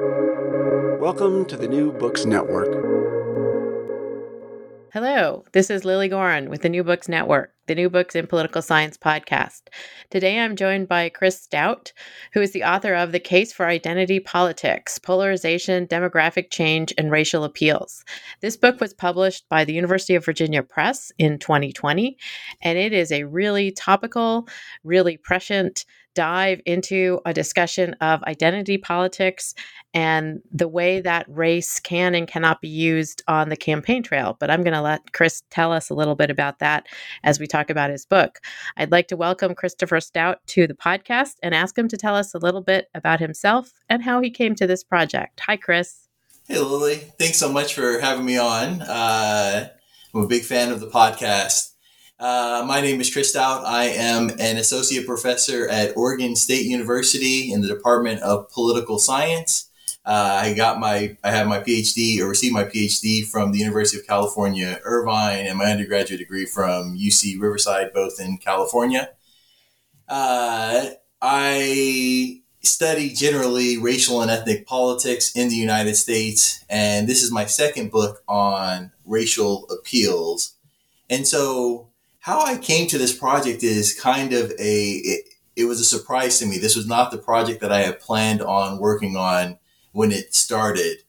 Welcome to the New Books Network. Hello, this is Lilly Goren with the New Books Network, the New Books in Political Science podcast. Today I'm joined by Chris Stout, who is the author of The Case for Identity Politics Polarization, Demographic Change, and Racial Appeals. This book was published by the University of Virginia Press in 2020, and it is a really topical, really prescient, dive into a discussion of identity politics and the way that race can and cannot be used on the campaign trail. But I'm going to let Chris tell us a little bit about that as we talk about his book. I'd like to welcome Christopher Stout to the podcast and ask him to tell us a little bit about himself and how he came to this project. Hi, Chris. Hey, Lilly. Thanks so much for having me on. Uh, I'm a big fan of the podcast. Uh, my name is Chris Stout. I am an associate professor at Oregon State University in the Department of Political Science. Uh, I got my, I have my PhD or received my PhD from the University of California, Irvine, and my undergraduate degree from UC Riverside, both in California. Uh, I study generally racial and ethnic politics in the United States, and this is my second book on racial appeals. And so how I came to this project is kind of a it, it, was a surprise to me. This was not the project that I had planned on working on when it started.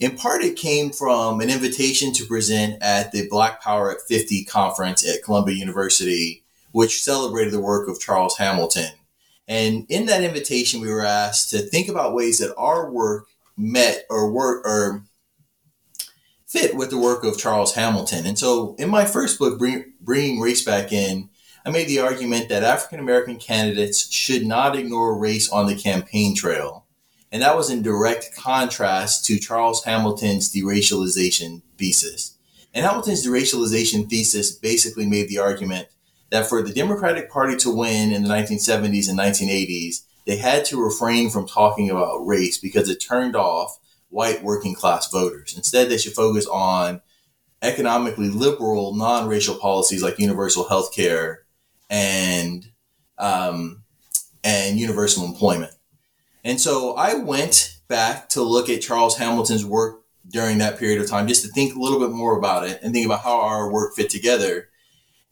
In part, it came from an invitation to present at the Black Power at 50 conference at Columbia University, which celebrated the work of Charles Hamilton. And in that invitation, we were asked to think about ways that our work met or work or fit with the work of Charles Hamilton. And so in my first book, Bring, Bringing Race Back In, I made the argument that African American candidates should not ignore race on the campaign trail. And that was in direct contrast to Charles Hamilton's deracialization thesis. And Hamilton's deracialization thesis basically made the argument that for the Democratic Party to win in the 1970s and 1980s, they had to refrain from talking about race because it turned off white working class voters. Instead, they should focus on economically liberal, non racial policies like universal health care and, um, and universal employment. And so I went back to look at Charles Hamilton's work during that period of time just to think a little bit more about it and think about how our work fit together.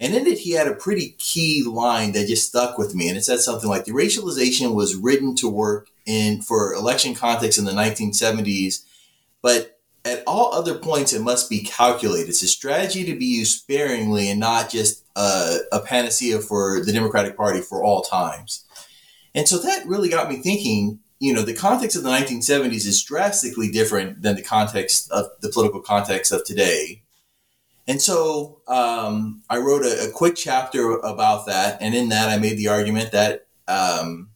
And in it, he had a pretty key line that just stuck with me. And it said something like Deracialization was written to work in for election context in the 1970s, but at all other points it must be calculated. It's a strategy to be used sparingly and not just a, a panacea for the Democratic Party for all times. And so that really got me thinking. You know, the context of the 1970s is drastically different than the context of the political context of today. And so um, I wrote a, a, quick chapter about that. And in that, I made the argument that um,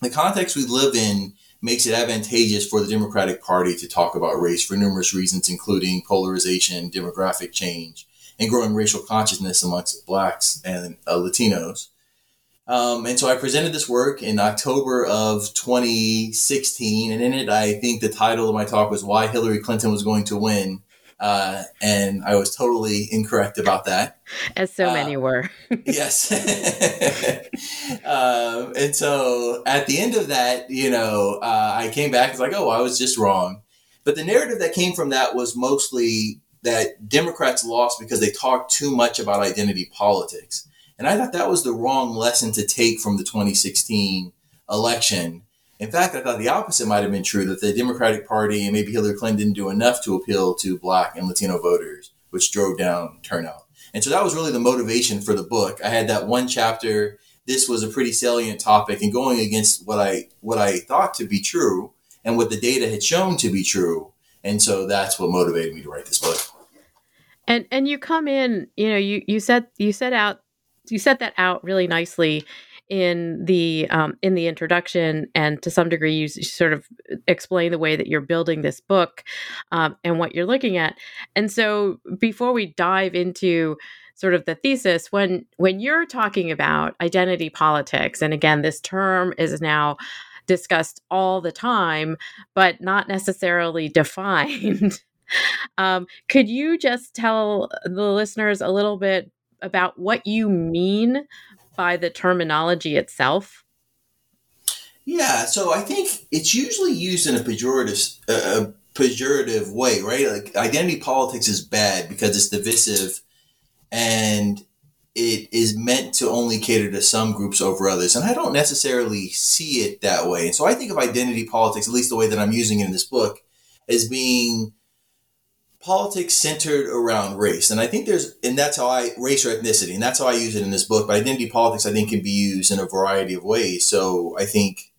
the context we live in makes it advantageous for the Democratic Party to talk about race for numerous reasons, including polarization, demographic change, and growing racial consciousness amongst Blacks and uh, Latinos. Um, and so I presented this work in October of 2016, and in it, I think the title of my talk was Why Hillary Clinton Was Going to Win uh, and I was totally incorrect about that. As so many uh, were. yes. um, and so at the end of that, you know, uh, I came back. It's like, oh, I was just wrong. But the narrative that came from that was mostly that Democrats lost because they talked too much about identity politics. And I thought that was the wrong lesson to take from the 2016 election in fact, I thought the opposite might have been true that the Democratic Party and maybe Hillary Clinton didn't do enough to appeal to Black and Latino voters, which drove down turnout. And so that was really the motivation for the book. I had that one chapter. This was a pretty salient topic and going against what I what I thought to be true and what the data had shown to be true. And so that's what motivated me to write this book. And and you come in, you know, you you set you set out you set that out really nicely in the um, in the introduction, and to some degree, you sort of explain the way that you're building this book um, and what you're looking at. And so, before we dive into sort of the thesis, when when you're talking about identity politics, and again, this term is now discussed all the time, but not necessarily defined. um, could you just tell the listeners a little bit about what you mean by the terminology itself? Yeah, so I think it's usually used in a pejorative, a pejorative way, right? Like identity politics is bad because it's divisive, and it is meant to only cater to some groups over others. And I don't necessarily see it that way. And so I think of identity politics, at least the way that I'm using it in this book, as being politics centered around race. And I think there's, and that's how I, race or ethnicity, and that's how I use it in this book. But identity politics, I think, can be used in a variety of ways. So I think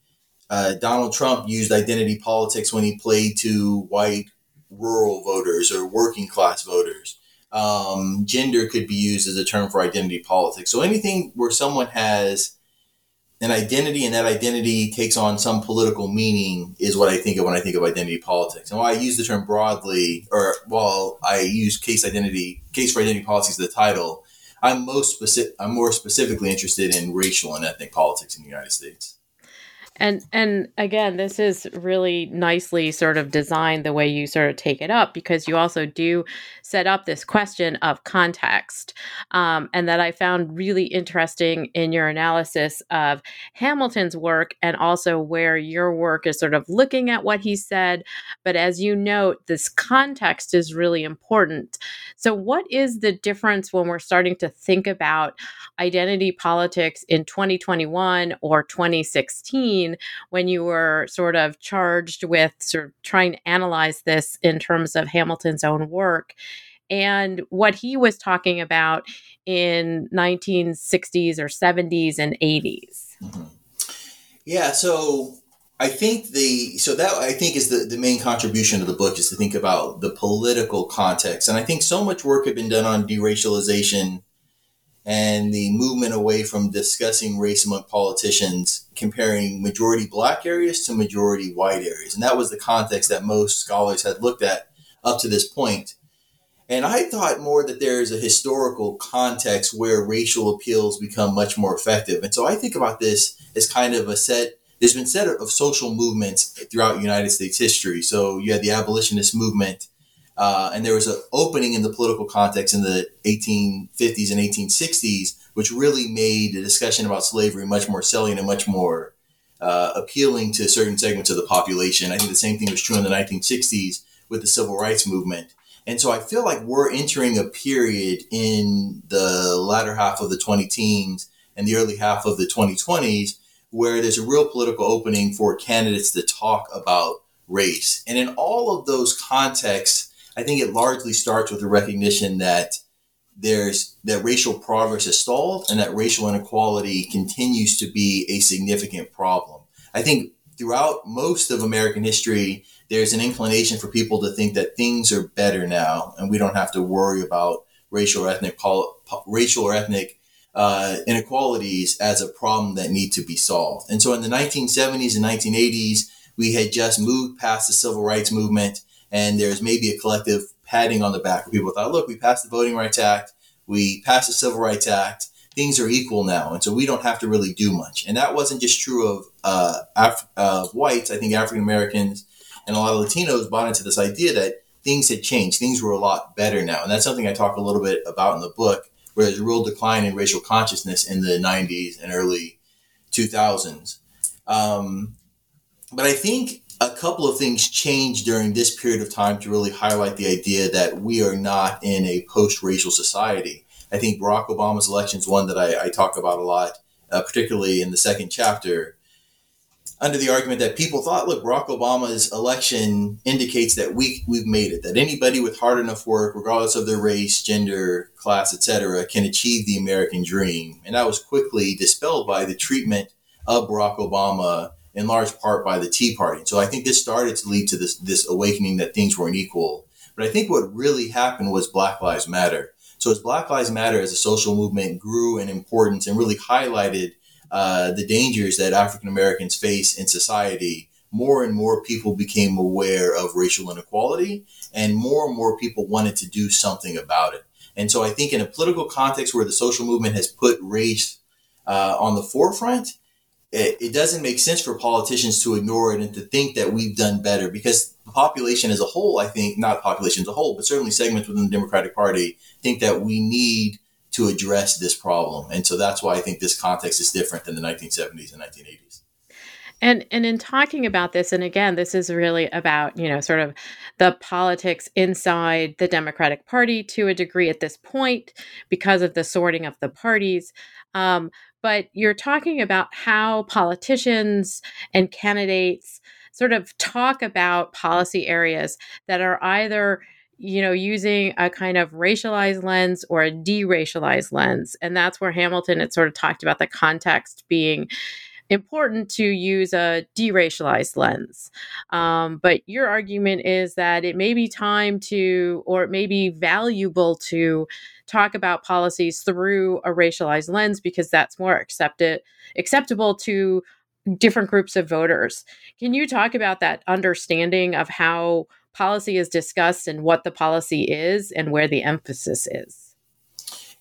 uh, Donald Trump used identity politics when he played to white rural voters or working class voters um, gender could be used as a term for identity politics. So anything where someone has an identity and that identity takes on some political meaning is what I think of when I think of identity politics. And while I use the term broadly, or while I use case identity, case for identity politics as the title, I'm most specific. I'm more specifically interested in racial and ethnic politics in the United States. And and again, this is really nicely sort of designed the way you sort of take it up because you also do set up this question of context, um, and that I found really interesting in your analysis of Hamilton's work and also where your work is sort of looking at what he said. But as you note, this context is really important. So, what is the difference when we're starting to think about identity politics in 2021 or 2016 when you were sort of charged with sort of trying to analyze this in terms of Hamilton's own work? and what he was talking about in 1960s or 70s and 80s. Mm-hmm. Yeah, so I think the so that I think is the, the main contribution of the book is to think about the political context. And I think so much work had been done on deracialization and the movement away from discussing race among politicians, comparing majority black areas to majority white areas. And that was the context that most scholars had looked at up to this point. And I thought more that there's a historical context where racial appeals become much more effective. And so I think about this as kind of a set, there's been set of social movements throughout United States history. So you had the abolitionist movement, uh, and there was an opening in the political context in the 1850s and 1860s, which really made the discussion about slavery much more salient and much more uh, appealing to certain segments of the population. I think the same thing was true in the 1960s with the civil rights movement. And so I feel like we're entering a period in the latter half of the 20 teens and the early half of the 2020s where there's a real political opening for candidates to talk about race. And in all of those contexts, I think it largely starts with the recognition that there's that racial progress has stalled and that racial inequality continues to be a significant problem. I think throughout most of American history, there's an inclination for people to think that things are better now and we don't have to worry about racial or ethnic racial or ethnic uh, inequalities as a problem that need to be solved. And so in the 1970s and 1980s, we had just moved past the civil rights movement and there's maybe a collective patting on the back where people thought, look, we passed the Voting Rights Act, we passed the Civil Rights Act, things are equal now, and so we don't have to really do much. And that wasn't just true of uh, Af- uh, whites. I think African Americans and a lot of Latinos bought into this idea that things had changed, things were a lot better now, and that's something I talk a little bit about in the book, where there's a real decline in racial consciousness in the '90s and early 2000s. Um, but I think a couple of things changed during this period of time to really highlight the idea that we are not in a post-racial society. I think Barack Obama's election is one that I, I talk about a lot, uh, particularly in the second chapter, under the argument that people thought, look, Barack Obama's election indicates that we we've made it, that anybody with hard enough work, regardless of their race, gender, class, etc., can achieve the American dream. And that was quickly dispelled by the treatment of Barack Obama, in large part by the Tea Party. So I think this started to lead to this this awakening that things weren't equal. But I think what really happened was Black Lives Matter. So as Black Lives Matter as a social movement grew in importance and really highlighted uh, the dangers that African Americans face in society, more and more people became aware of racial inequality, and more and more people wanted to do something about it. And so I think in a political context where the social movement has put race uh, on the forefront, it, it, doesn't make sense for politicians to ignore it and to think that we've done better because the population as a whole, I think, not population as a whole, but certainly segments within the Democratic Party think that we need to address this problem. And so that's why I think this context is different than the 1970s and 1980s. And and in talking about this, and again, this is really about, you know, sort of the politics inside the Democratic Party to a degree at this point because of the sorting of the parties. Um, but you're talking about how politicians and candidates sort of talk about policy areas that are either you know, using a kind of racialized lens or a deracialized lens. And that's where Hamilton had sort of talked about the context being important to use a deracialized lens. Um, but your argument is that it may be time to, or it may be valuable to talk about policies through a racialized lens because that's more accepted, acceptable to different groups of voters. Can you talk about that understanding of how policy is discussed and what the policy is and where the emphasis is?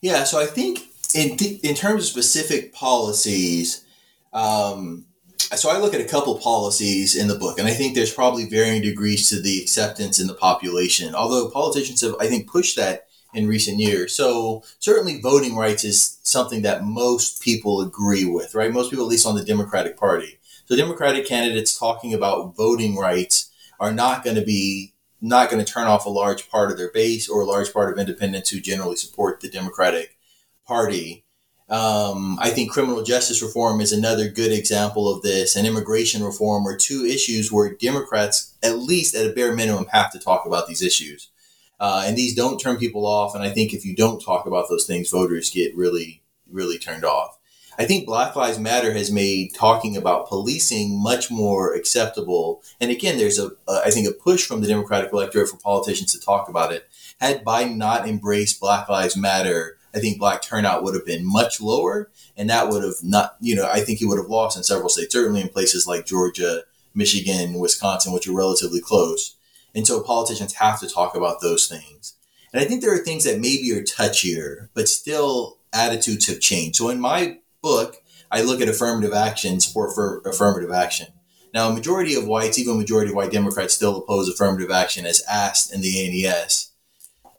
Yeah, so I think in, th- in terms of specific policies, um, so I look at a couple policies in the book, and I think there's probably varying degrees to the acceptance in the population. Although politicians have, I think, pushed that in recent years. So certainly, voting rights is something that most people agree with, right? Most people, at least on the Democratic Party. So Democratic candidates talking about voting rights are not going to be not going to turn off a large part of their base or a large part of independents who generally support the Democratic Party. Um, I think criminal justice reform is another good example of this, and immigration reform are two issues where Democrats, at least at a bare minimum, have to talk about these issues. Uh, and these don't turn people off. And I think if you don't talk about those things, voters get really, really turned off. I think Black Lives Matter has made talking about policing much more acceptable. And again, there's a, a I think, a push from the Democratic electorate for politicians to talk about it. Had Biden not embraced Black Lives Matter, I think black turnout would have been much lower, and that would have not, you know, I think he would have lost in several states, certainly in places like Georgia, Michigan, Wisconsin, which are relatively close. And so politicians have to talk about those things. And I think there are things that maybe are touchier, but still attitudes have changed. So in my book, I look at affirmative action, support for affirmative action. Now, a majority of whites, even a majority of white Democrats, still oppose affirmative action as asked in the ANES.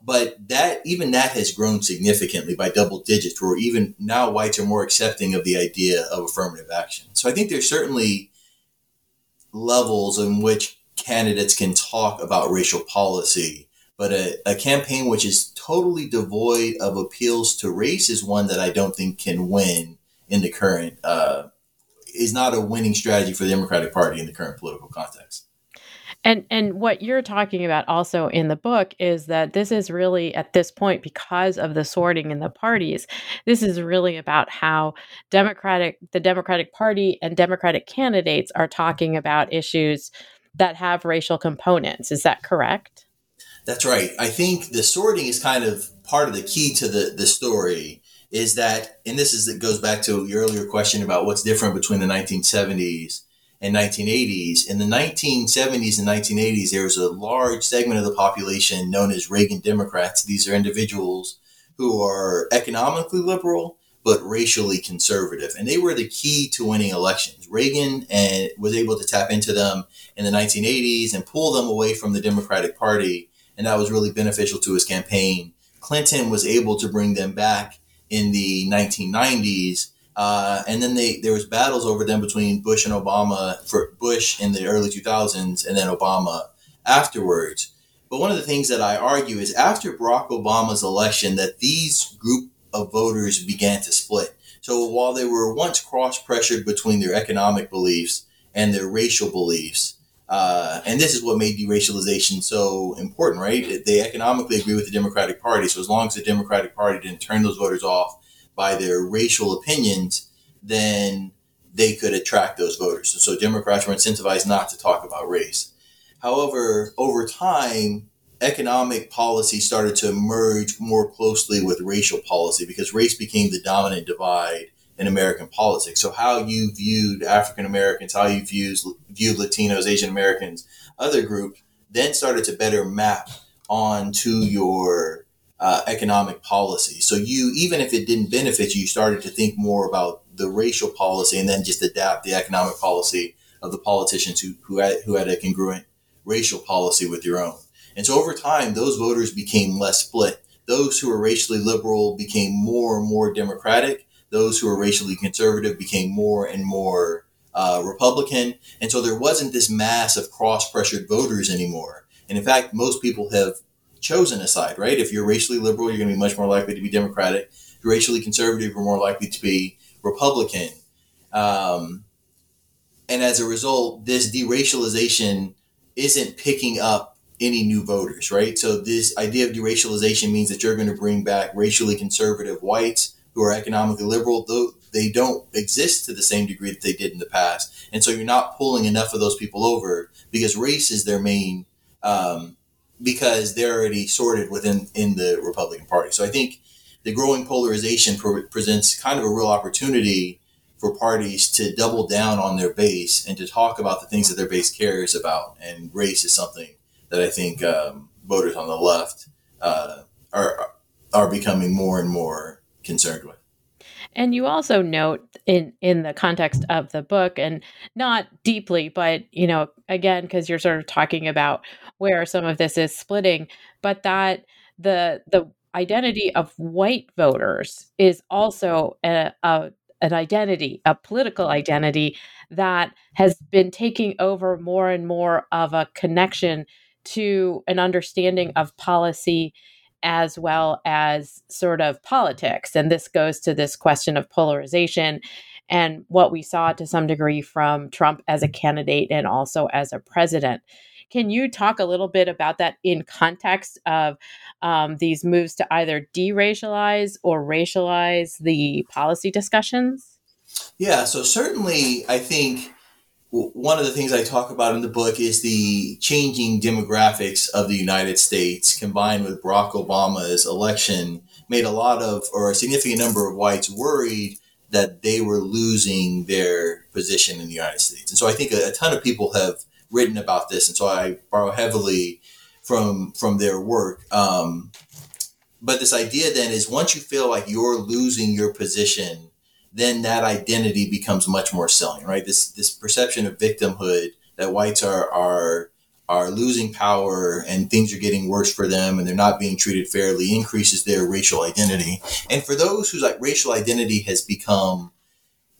But that even that has grown significantly by double digits, where even now whites are more accepting of the idea of affirmative action. So I think there's certainly levels in which candidates can talk about racial policy, but a, a campaign which is totally devoid of appeals to race is one that I don't think can win in the current uh, is not a winning strategy for the Democratic Party in the current political context. And and what you're talking about also in the book is that this is really at this point because of the sorting in the parties. This is really about how Democratic the Democratic Party and Democratic candidates are talking about issues that have racial components. Is that correct? That's right. I think the sorting is kind of part of the key to the, the story is that, and this is it goes back to your earlier question about what's different between the 1970s and 1980s. In the 1970s and 1980s, there was a large segment of the population known as Reagan Democrats. These are individuals who are economically liberal but racially conservative, and they were the key to winning elections. Reagan and was able to tap into them in the 1980s and pull them away from the Democratic Party, and that was really beneficial to his campaign. Clinton was able to bring them back in the 1990s. Uh, and then they there was battles over them between Bush and Obama for Bush in the early 2000s and then Obama afterwards. But one of the things that I argue is after Barack Obama's election that these group of voters began to split. So while they were once cross pressured between their economic beliefs and their racial beliefs, uh, and this is what made deracialization so important, right? They economically agree with the Democratic Party. So as long as the Democratic Party didn't turn those voters off by their racial opinions, then they could attract those voters. So, Democrats were incentivized not to talk about race. However, over time, economic policy started to merge more closely with racial policy because race became the dominant divide in American politics. So how you viewed African Americans, how you viewed, viewed Latinos, Asian Americans, other groups, then started to better map onto your uh, economic policy. So you, even if it didn't benefit you, you started to think more about the racial policy and then just adapt the economic policy of the politicians who, who, had, who had a congruent racial policy with your own. And so over time, those voters became less split. Those who were racially liberal became more and more democratic those who were racially conservative became more and more uh, Republican. And so there wasn't this mass of cross pressured voters anymore. And in fact, most people have chosen a side, right? If you're racially liberal, you're going to be much more likely to be Democratic. If you're racially conservative, you're more likely to be Republican. Um, and as a result, this deracialization isn't picking up any new voters, right? So this idea of deracialization means that you're going to bring back racially conservative whites who are economically liberal, though they don't exist to the same degree that they did in the past. And so you're not pulling enough of those people over because race is their main, um, because they're already sorted within in the Republican Party. So I think the growing polarization pre- presents kind of a real opportunity for parties to double down on their base and to talk about the things that their base cares about. And race is something that I think um, voters on the left uh, are are becoming more and more concerned with. And you also note in in the context of the book, and not deeply, but you know, again, because you're sort of talking about where some of this is splitting, but that the the identity of white voters is also a, a an identity, a political identity that has been taking over more and more of a connection to an understanding of policy as well as sort of politics. And this goes to this question of polarization and what we saw to some degree from Trump as a candidate and also as a president. Can you talk a little bit about that in context of um, these moves to either deracialize or racialize the policy discussions? Yeah, so certainly I think one of the things I talk about in the book is the changing demographics of the United States combined with Barack Obama's election made a lot of, or a significant number of whites worried that they were losing their position in the United States. And so I think a, a ton of people have written about this. And so I borrow heavily from, from their work. Um, but this idea then is once you feel like you're losing your position then that identity becomes much more selling, right? This this perception of victimhood that whites are are are losing power and things are getting worse for them and they're not being treated fairly increases their racial identity. And for those whose like racial identity has become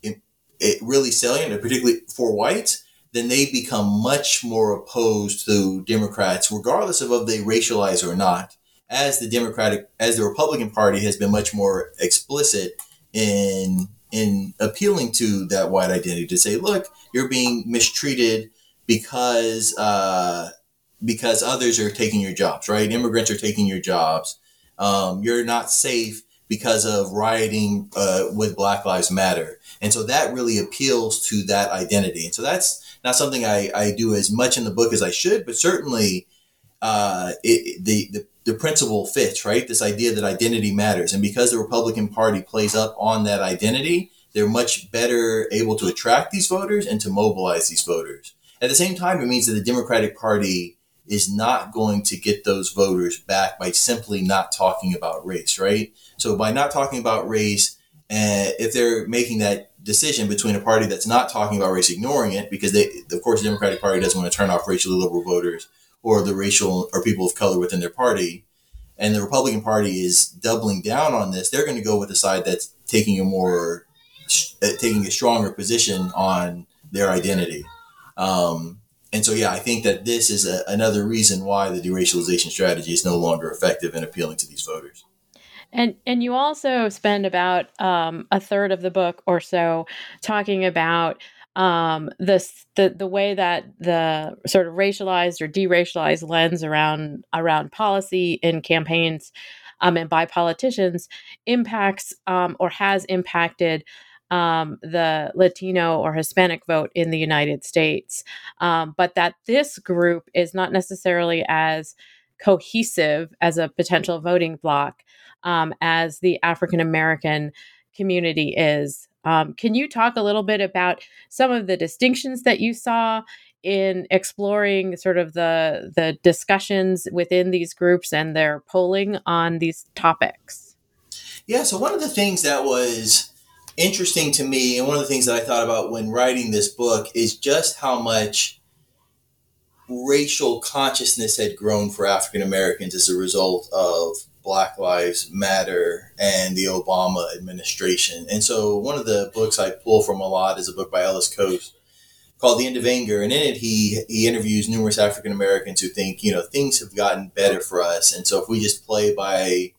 it, it really salient, particularly for whites, then they become much more opposed to Democrats, regardless of whether they racialize or not. As the Democratic, as the Republican Party has been much more explicit in in appealing to that white identity to say, look, you're being mistreated because uh, because others are taking your jobs, right? Immigrants are taking your jobs. Um, you're not safe because of rioting uh, with Black Lives Matter, and so that really appeals to that identity. And so that's not something I, I do as much in the book as I should, but certainly uh, it, the, the the principle fits, right? This idea that identity matters. And because the Republican Party plays up on that identity, they're much better able to attract these voters and to mobilize these voters. At the same time, it means that the Democratic Party is not going to get those voters back by simply not talking about race, right? So by not talking about race, uh, if they're making that decision between a party that's not talking about race, ignoring it, because they, of course, the Democratic Party doesn't want to turn off racially liberal voters or the racial or people of color within their party, and the Republican Party is doubling down on this, they're going to go with the side that's taking a more uh, taking a stronger position on their identity. Um, and so, yeah, I think that this is a, another reason why the deracialization strategy is no longer effective in appealing to these voters. And and you also spend about um, a third of the book or so talking about um, the the the way that the sort of racialized or deracialized lens around around policy in campaigns um, and by politicians impacts um, or has impacted um, the Latino or Hispanic vote in the United States, um, but that this group is not necessarily as cohesive as a potential voting bloc um, as the African American community is. Um, can you talk a little bit about some of the distinctions that you saw in exploring sort of the the discussions within these groups and their polling on these topics? Yeah, so one of the things that was interesting to me, and one of the things that I thought about when writing this book is just how much racial consciousness had grown for African Americans as a result of Black Lives Matter and the Obama administration. And so, one of the books I pull from a lot is a book by Ellis Cose called The End of Anger. And in it, he, he interviews numerous African Americans who think, you know, things have gotten better for us. And so if we just play by,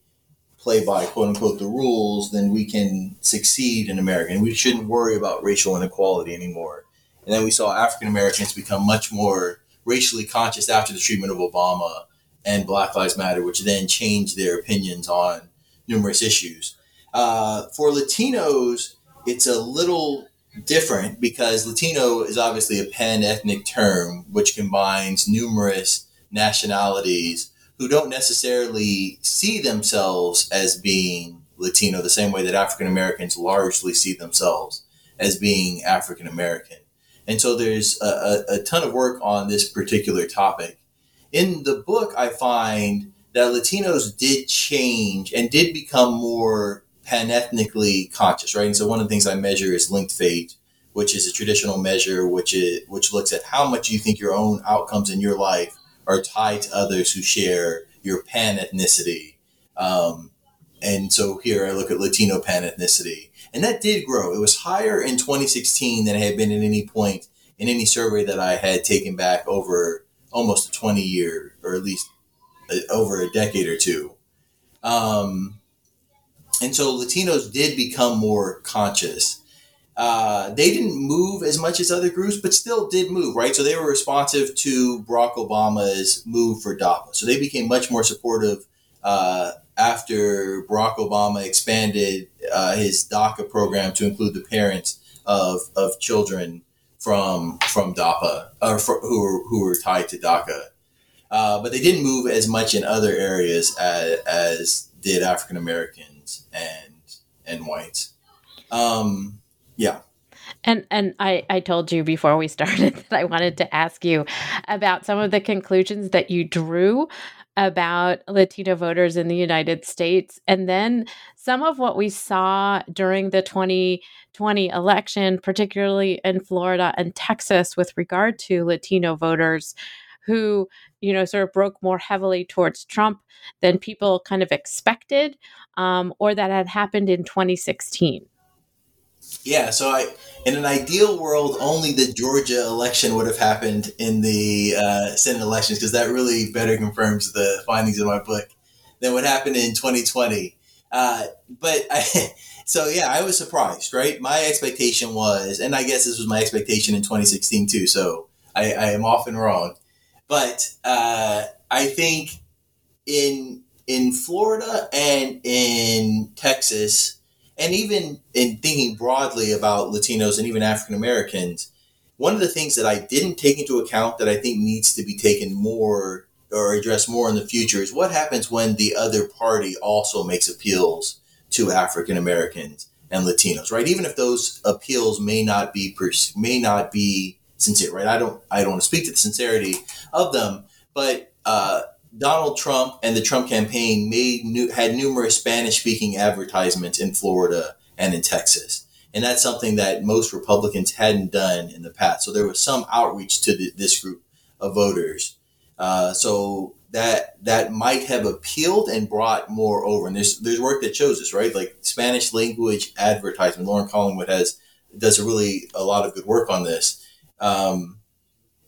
play by quote unquote the rules, then we can succeed in America. And we shouldn't worry about racial inequality anymore. And then we saw African Americans become much more racially conscious after the treatment of Obama and Black Lives Matter, which then changed their opinions on numerous issues. Uh, for Latinos, it's a little different because Latino is obviously a pan ethnic term which combines numerous nationalities who don't necessarily see themselves as being Latino the same way that African Americans largely see themselves as being African American. And so there's a, a, a, ton of work on this particular topic. In the book, I find that Latinos did change and did become more pan-ethnically conscious, right? And so one of the things I measure is linked fate, which is a traditional measure which is which looks at how much you think your own outcomes in your life are tied to others who share your pan ethnicity. Um, and so here I look at Latino pan ethnicity. And that did grow. It was higher in 2016 than it had been at any point in any survey that I had taken back over almost a 20 year, or at least a, over a decade or two. Um, and so Latinos did become more conscious. Uh, they didn't move as much as other groups, but still did move, right? So they were responsive to Barack Obama's move for DAPA. So they became much more supportive uh, after Barack Obama expanded uh, his DACA program to include the parents of, of children from from DAPA or for, who were who were tied to DACA. Uh, but they didn't move as much in other areas as, as did African Americans and and whites. Um, yeah. And and I, I told you before we started that I wanted to ask you about some of the conclusions that you drew about Latino voters in the United States. And then some of what we saw during the 2020 election, particularly in Florida and Texas, with regard to Latino voters who, you know, sort of broke more heavily towards Trump than people kind of expected um, or that had happened in 2016. Yeah, so I, in an ideal world, only the Georgia election would have happened in the uh, Senate elections because that really better confirms the findings of my book than what happened in 2020. Uh, but I, so yeah, I was surprised, right? My expectation was, and I guess this was my expectation in 2016 too. So I, I am often wrong, but uh, I think in in Florida and in Texas and even in thinking broadly about Latinos and even African Americans, one of the things that I didn't take into account that I think needs to be taken more or addressed more in the future is what happens when the other party also makes appeals to African Americans and Latinos, right? Even if those appeals may not be pers- may not be sincere, right? I don't I don't want to speak to the sincerity of them, but uh, Donald Trump and the Trump campaign made new, had numerous Spanish speaking advertisements in Florida and in Texas. And that's something that most Republicans hadn't done in the past. So there was some outreach to the, this group of voters. Uh, so that that might have appealed and brought more over. And there's there's work that shows this, right? Like Spanish language advertisement. Loren Collingwood has does a really a lot of good work on this. Um,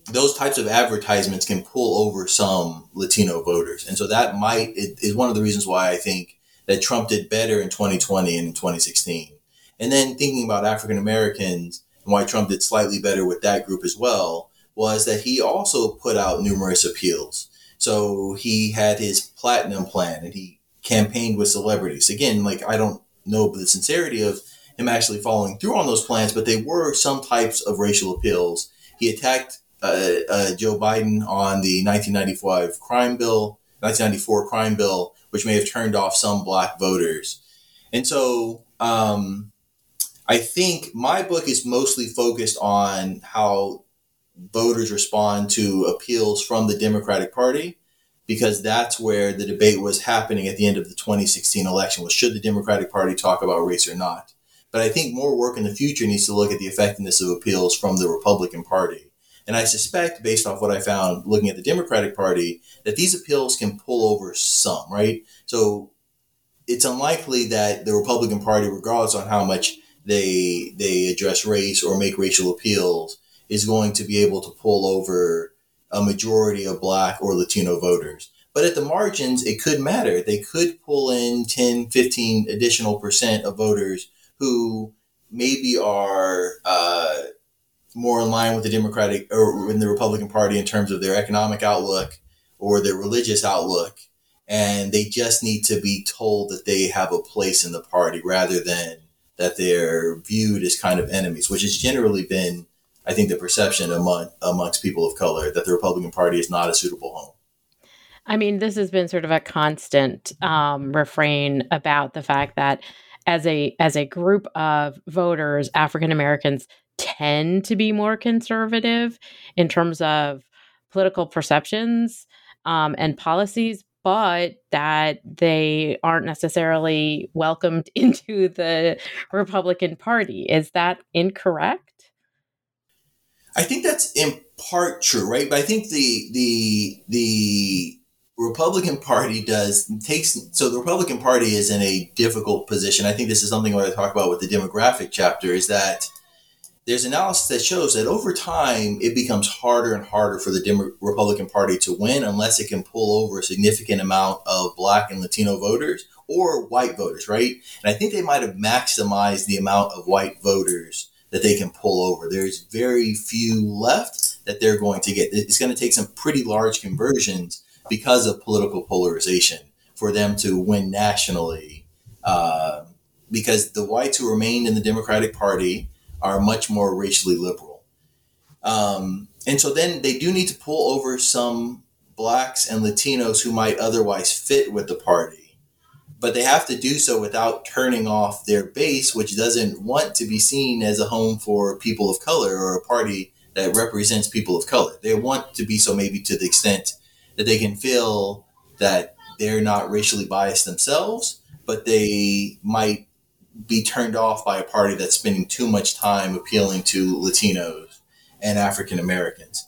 those types of advertisements can pull over some Latino voters. And so that might it is one of the reasons why I think that Trump did better in 2020 and in 2016. And then thinking about African Americans and why Trump did slightly better with that group as well was that he also put out numerous appeals. So he had his platinum plan and he campaigned with celebrities. Again, like I don't know the sincerity of him actually following through on those plans, but they were some types of racial appeals. He attacked uh, uh, Joe Biden on the 1995 crime bill, 1994 crime bill, which may have turned off some black voters. And so um, I think my book is mostly focused on how voters respond to appeals from the Democratic Party because that's where the debate was happening at the end of the 2016 election was should the Democratic Party talk about race or not. But I think more work in the future needs to look at the effectiveness of appeals from the Republican Party. And I suspect, based off what I found looking at the Democratic Party, that these appeals can pull over some, right? So it's unlikely that the Republican Party, regardless on how much they they address race or make racial appeals, is going to be able to pull over a majority of black or Latino voters. But at the margins, it could matter. They could pull in 10, 15 additional percent of voters who maybe are uh, more in line with the Democratic or in the Republican Party in terms of their economic outlook or their religious outlook. And they just need to be told that they have a place in the party rather than that they're viewed as kind of enemies, which has generally been, I think, the perception among amongst people of color that the Republican Party is not a suitable home. I mean, this has been sort of a constant um, refrain about the fact that as a as a group of voters, African Americans tend to be more conservative in terms of political perceptions um, and policies, but that they aren't necessarily welcomed into the Republican Party. Is that incorrect? I think that's in part true, right? But I think the the the Republican Party does takes so the Republican Party is in a difficult position. I think this is something I want to talk about with the demographic chapter is that there's analysis that shows that over time it becomes harder and harder for the Republican Party to win unless it can pull over a significant amount of black and Latino voters or white voters, right? And I think they might have maximized the amount of white voters that they can pull over. There's very few left that they're going to get. It's going to take some pretty large conversions because of political polarization for them to win nationally. Uh, because the whites who remained in the Democratic Party are much more racially liberal. Um, and so then they do need to pull over some blacks and Latinos who might otherwise fit with the party. But they have to do so without turning off their base, which doesn't want to be seen as a home for people of color or a party that represents people of color. They want to be so maybe to the extent that they can feel that they're not racially biased themselves, but they might be turned off by a party that's spending too much time appealing to Latinos and African Americans.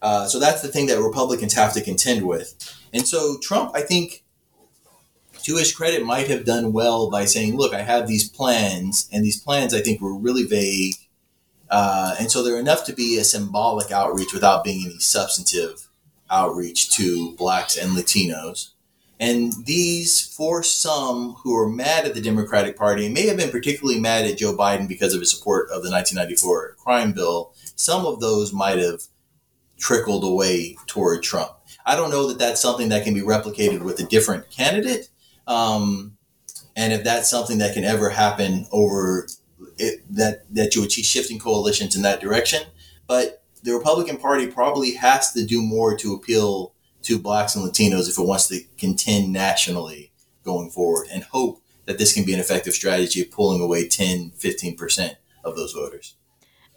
Uh, so that's the thing that Republicans have to contend with. And so Trump, I think, to his credit, might have done well by saying, look, I have these plans, and these plans I think were really vague. Uh, and so they're enough to be a symbolic outreach without being any substantive outreach to blacks and Latinos. And these, for some who are mad at the Democratic Party may have been particularly mad at Joe Biden because of his support of the 1994 crime bill, some of those might have trickled away toward Trump. I don't know that that's something that can be replicated with a different candidate. Um, and if that's something that can ever happen over it, that, that you achieve shifting coalitions in that direction. But the Republican Party probably has to do more to appeal to blacks and Latinos if it wants to contend nationally going forward and hope that this can be an effective strategy of pulling away 10, 15% of those voters.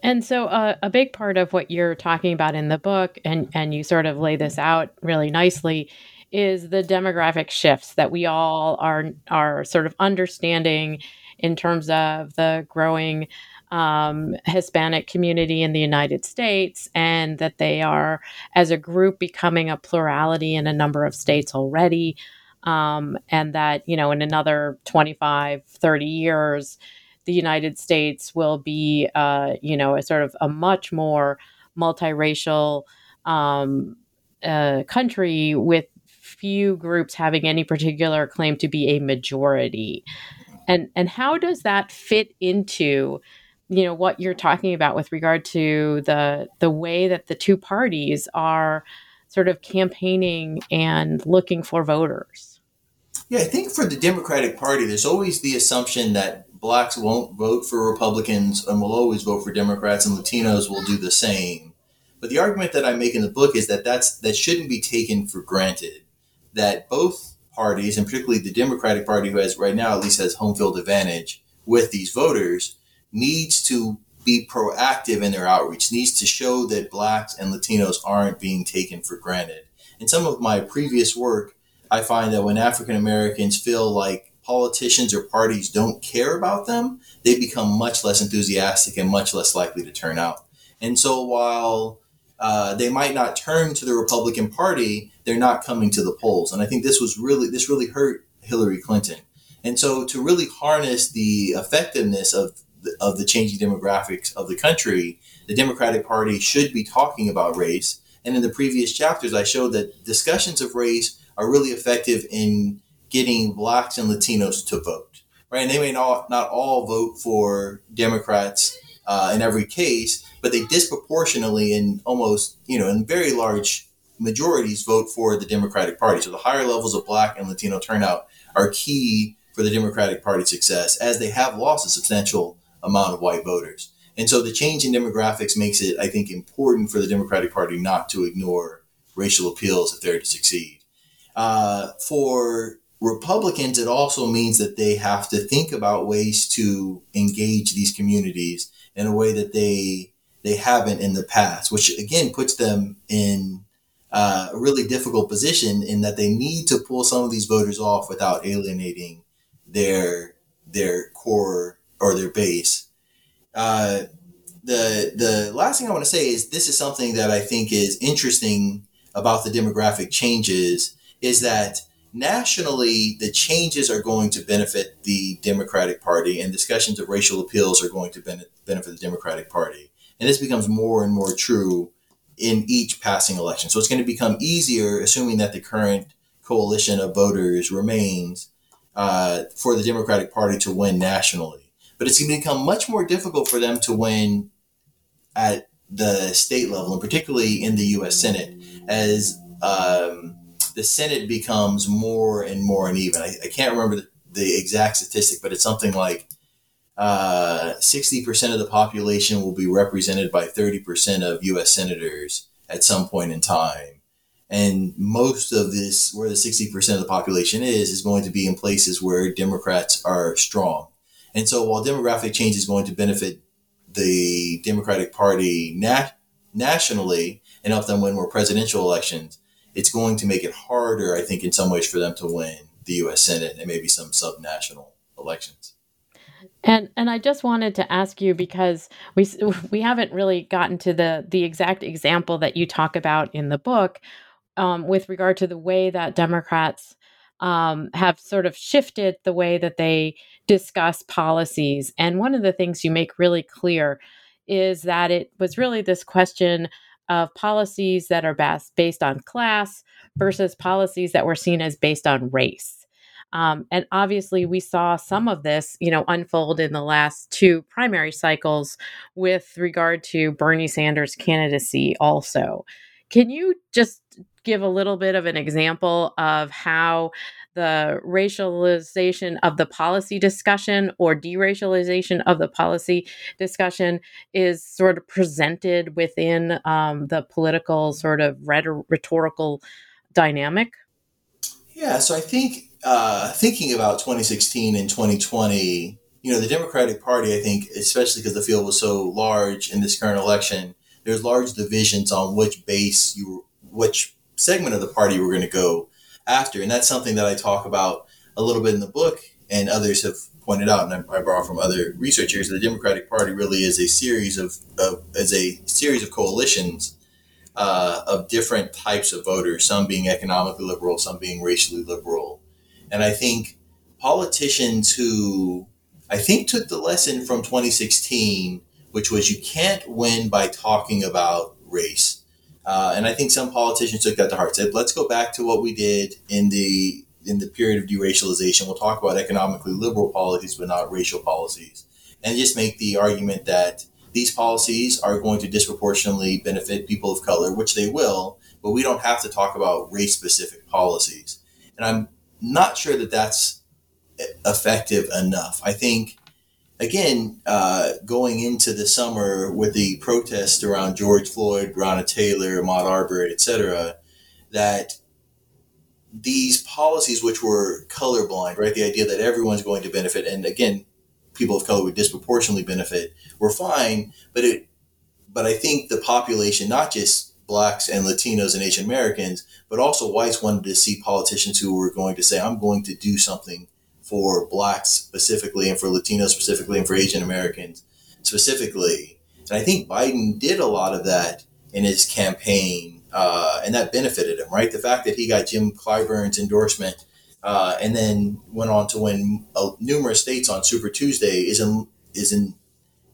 And so uh, a big part of what you're talking about in the book, and, and you sort of lay this out really nicely, is the demographic shifts that we all are are sort of understanding in terms of the growing um, Hispanic community in the United States, and that they are, as a group, becoming a plurality in a number of states already. Um, and that, you know, in another 25, 30 years, the United States will be, uh, you know, a sort of a much more multiracial um, uh, country with few groups having any particular claim to be a majority. And and how does that fit into you know what you're talking about with regard to the the way that the two parties are sort of campaigning and looking for voters. Yeah, I think for the Democratic Party, there's always the assumption that blacks won't vote for Republicans and will always vote for Democrats, and Latinos will do the same. But the argument that I make in the book is that that's that shouldn't be taken for granted. That both parties, and particularly the Democratic Party, who has right now at least has home field advantage with these voters, needs to be proactive in their outreach, needs to show that blacks and Latinos aren't being taken for granted. In some of my previous work, I find that when African Americans feel like politicians or parties don't care about them, they become much less enthusiastic and much less likely to turn out. And so while uh, they might not turn to the Republican Party, they're not coming to the polls. And I think this was really this really hurt Hillary Clinton. And so to really harness the effectiveness of of the changing demographics of the country, the Democratic Party should be talking about race. And in the previous chapters, I showed that discussions of race are really effective in getting blacks and Latinos to vote, right? And they may not, not all vote for Democrats uh, in every case, but they disproportionately in almost, you know, in very large majorities vote for the Democratic Party. So the higher levels of black and Latino turnout are key for the Democratic Party's success, as they have lost a substantial amount of white voters. And so the change in demographics makes it, I think, important for the Democratic Party not to ignore racial appeals if they're to succeed. Uh, for Republicans, it also means that they have to think about ways to engage these communities in a way that they they haven't in the past, which again puts them in uh, a really difficult position in that they need to pull some of these voters off without alienating their their core or their base. Uh, the the last thing I want to say is this is something that I think is interesting about the demographic changes is that nationally the changes are going to benefit the Democratic Party and discussions of racial appeals are going to benefit the Democratic Party. And this becomes more and more true in each passing election. So it's going to become easier, assuming that the current coalition of voters remains, uh, for the Democratic Party to win nationally. But it's going to become much more difficult for them to win at the state level, and particularly in the U.S. Senate, as um, the Senate becomes more and more uneven. I, I can't remember the, the, exact statistic, but it's something like uh, 60% of the population will be represented by 30% of U.S. senators at some point in time. And most of this, where the 60% of the population is, is going to be in places where Democrats are strong. And so while demographic change is going to benefit the Democratic Party nat- nationally and help them win more presidential elections, it's going to make it harder, I think, in some ways for them to win the U.S. Senate and maybe some subnational elections. And and I just wanted to ask you because we we haven't really gotten to the the exact example that you talk about in the book um, with regard to the way that Democrats um, have sort of shifted the way that they discuss policies. And one of the things you make really clear is that it was really this question of policies that are best based on class versus policies that were seen as based on race. Um, and obviously, we saw some of this, you know, unfold in the last two primary cycles with regard to Bernie Sanders' candidacy. Also, can you just give a little bit of an example of how the racialization of the policy discussion or deracialization of the policy discussion is sort of presented within um, the political sort of rhetorical dynamic? Yeah, so I think uh, thinking about 2016 and 2020, you know, the Democratic Party, I think, especially because the field was so large in this current election, there's large divisions on which base you, which segment of the party we're going to go after. And that's something that I talk about a little bit in the book, and others have pointed out, and I, borrow from other researchers. The Democratic Party really is a series of, of as a series of coalitions uh, of different types of voters. Some being economically liberal, some being racially liberal, and I think politicians who I think took the lesson from 2016, which was you can't win by talking about race. Uh, and I think some politicians took that to heart. Said, "Let's go back to what we did in the in the period of deracialization. We'll talk about economically liberal policies, but not racial policies, and just make the argument that these policies are going to disproportionately benefit people of color, which they will. But we don't have to talk about race specific policies. And I'm not sure that that's effective enough. I think again, uh, going into the summer with the protests around George Floyd, Breonna Taylor, Ahmaud Arbery, etc., that these policies, which were colorblind, right, the idea that everyone's going to benefit, and again, people of color would disproportionately benefit, were fine, but it, but I think the population, not just blacks and Latinos and Asian Americans, but also whites wanted to see politicians who were going to say, I'm going to do something for blacks specifically and for Latinos specifically and for Asian Americans specifically. And I think Biden did a lot of that in his campaign, uh, and that benefited him, right? The fact that he got Jim Clyburn's endorsement uh, and then went on to win uh, numerous states on Super Tuesday is in, is in,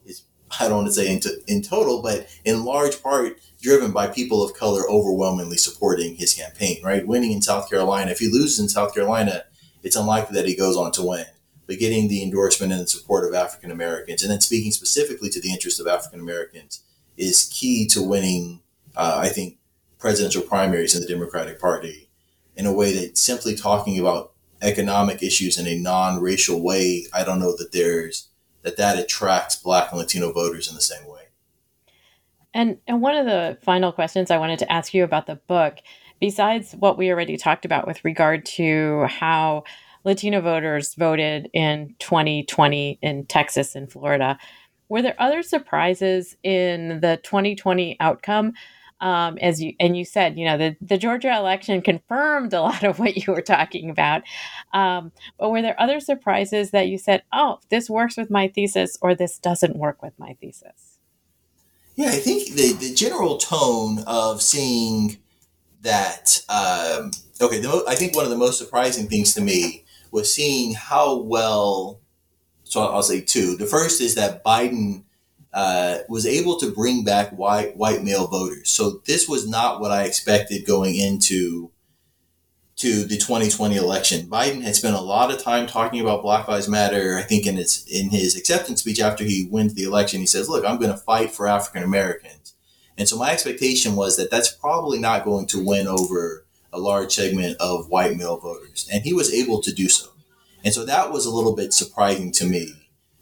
is I don't want to say in, in total, but in large part driven by people of color overwhelmingly supporting his campaign, right? Winning in South Carolina. If he loses in South Carolina, it's unlikely that he goes on to win. But getting the endorsement and the support of African Americans, and then speaking specifically to the interests of African Americans, is key to winning, uh, I think, presidential primaries in the Democratic Party in a way that simply talking about economic issues in a non-racial way, I don't know that there's that that attracts Black and Latino voters in the same way. And and one of the final questions I wanted to ask you about the book, besides what we already talked about with regard to how Latino voters voted in 2020 in Texas and Florida, were there other surprises in the 2020 outcome? Um, as you and you said, you know, the, the Georgia election confirmed a lot of what you were talking about. Um, but were there other surprises that you said, oh, this works with my thesis or this doesn't work with my thesis? Yeah, I think the, the general tone of seeing that, um, okay, the, I think one of the most surprising things to me was seeing how well, so I'll say two. The first is that Biden uh, was able to bring back white white male voters. So this was not what I expected going into to the 2020 election. Biden had spent a lot of time talking about Black Lives Matter. I think in his in his acceptance speech after he wins the election, he says, "Look, I'm going to fight for African Americans." And so my expectation was that that's probably not going to win over a large segment of white male voters, and he was able to do so. And so that was a little bit surprising to me.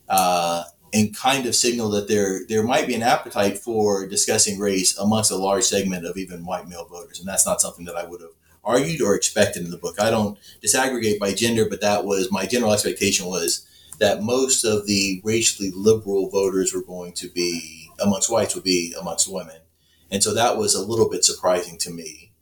Uh, and kind of signal that there there might be an appetite for discussing race amongst a large segment of even white male voters, and that's not something that I would have argued or expected in the book. I don't disaggregate by gender, but that was my general expectation was that most of the racially liberal voters were going to be amongst whites would be amongst women, and so that was a little bit surprising to me.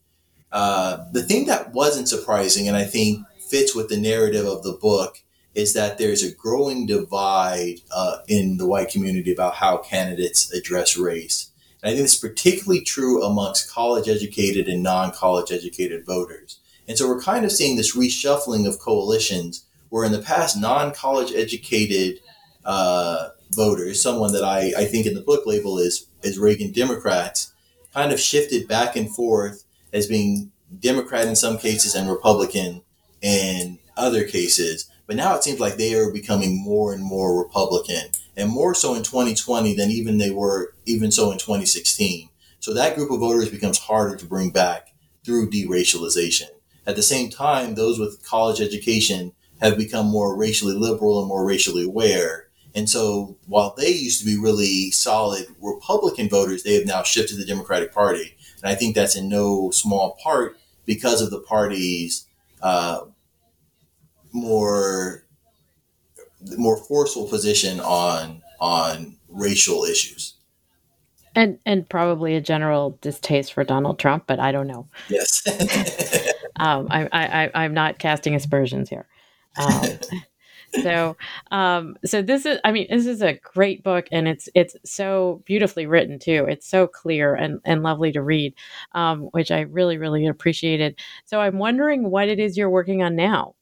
Uh, the thing that wasn't surprising, and I think fits with the narrative of the book is that there's a growing divide uh, in the white community about how candidates address race. And I think it's particularly true amongst college educated and non college educated voters. And so we're kind of seeing this reshuffling of coalitions where in the past, non college educated uh, voters, someone that I, I think in the book label is, is Reagan Democrats, kind of shifted back and forth as being Democrat in some cases and Republican in other cases. But now it seems like they are becoming more and more Republican, and more so in 2020 than even they were even so in 2016. So that group of voters becomes harder to bring back through deracialization. At the same time, those with college education have become more racially liberal and more racially aware. And so while they used to be really solid Republican voters, they have now shifted to the Democratic Party. And I think that's in no small part because of the party's uh, more more forceful position on on racial issues. And and probably a general distaste for Donald Trump, but I don't know. Yes. um, I, I, I'm not casting aspersions here. Um, so um, so this is I mean this is a great book and it's it's so beautifully written too. It's so clear and, and lovely to read, um, which I really really appreciated. So I'm wondering what it is you're working on now.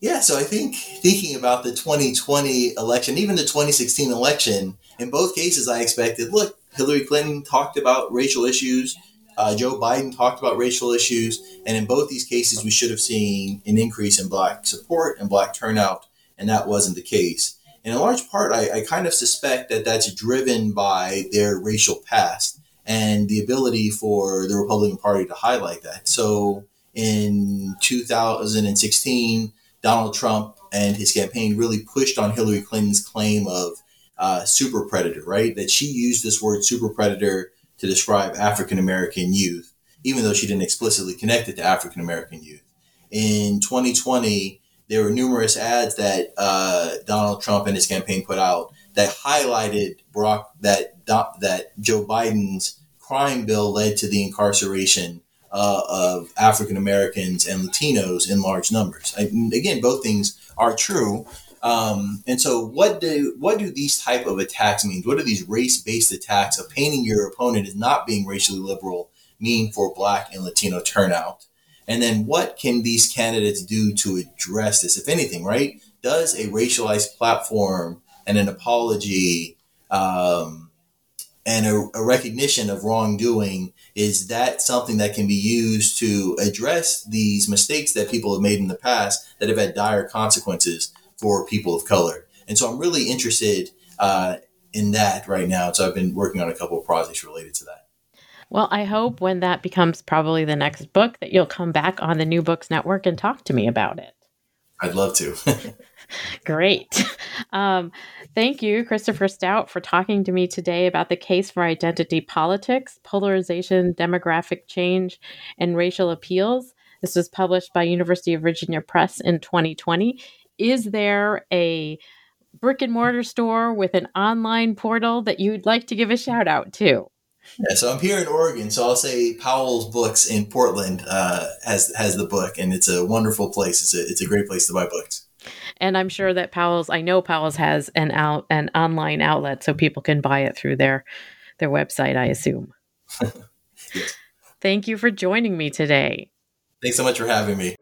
Yeah, so I think thinking about the 2020 election, even the 2016 election, in both cases, I expected look, Hillary Clinton talked about racial issues, uh, Joe Biden talked about racial issues, and in both these cases, we should have seen an increase in black support and black turnout, and that wasn't the case. And in large part, I, I kind of suspect that that's driven by their racial past and the ability for the Republican Party to highlight that. So in 2016, Donald Trump and his campaign really pushed on Hillary Clinton's claim of uh, super predator, right? That she used this word super predator to describe African American youth, even though she didn't explicitly connect it to African American youth. In 2020, there were numerous ads that uh, Donald Trump and his campaign put out that highlighted Brock that that Joe Biden's crime bill led to the incarceration uh, of African Americans and Latinos in large numbers. I, again, both things are true. Um, and so, what do what do these type of attacks mean? What do these race based attacks of painting your opponent as not being racially liberal mean for Black and Latino turnout? And then, what can these candidates do to address this, if anything? Right? Does a racialized platform and an apology um, and a, a, recognition of wrongdoing is that something that can be used to address these mistakes that people have made in the past that have had dire consequences for people of color. And so I'm really interested uh, in that right now. So I've been working on a couple of projects related to that. Well, I hope when that becomes probably the next book that you'll come back on the New Books Network and talk to me about it. I'd love to. Great. Um, thank you, Christopher Stout, for talking to me today about the case for identity politics, polarization, demographic change, and racial appeals. This was published by University of Virginia Press in 2020. Is there a brick and mortar store with an online portal that you'd like to give a shout out to? Yeah, so I'm here in Oregon, so I'll say Powell's Books in Portland uh, has has the book, and it's a wonderful place. It's a it's a great place to buy books. And I'm sure that Powell's, I know Powell's has an out an online outlet, so people can buy it through their their website. I assume. yes. Thank you for joining me today. Thanks so much for having me.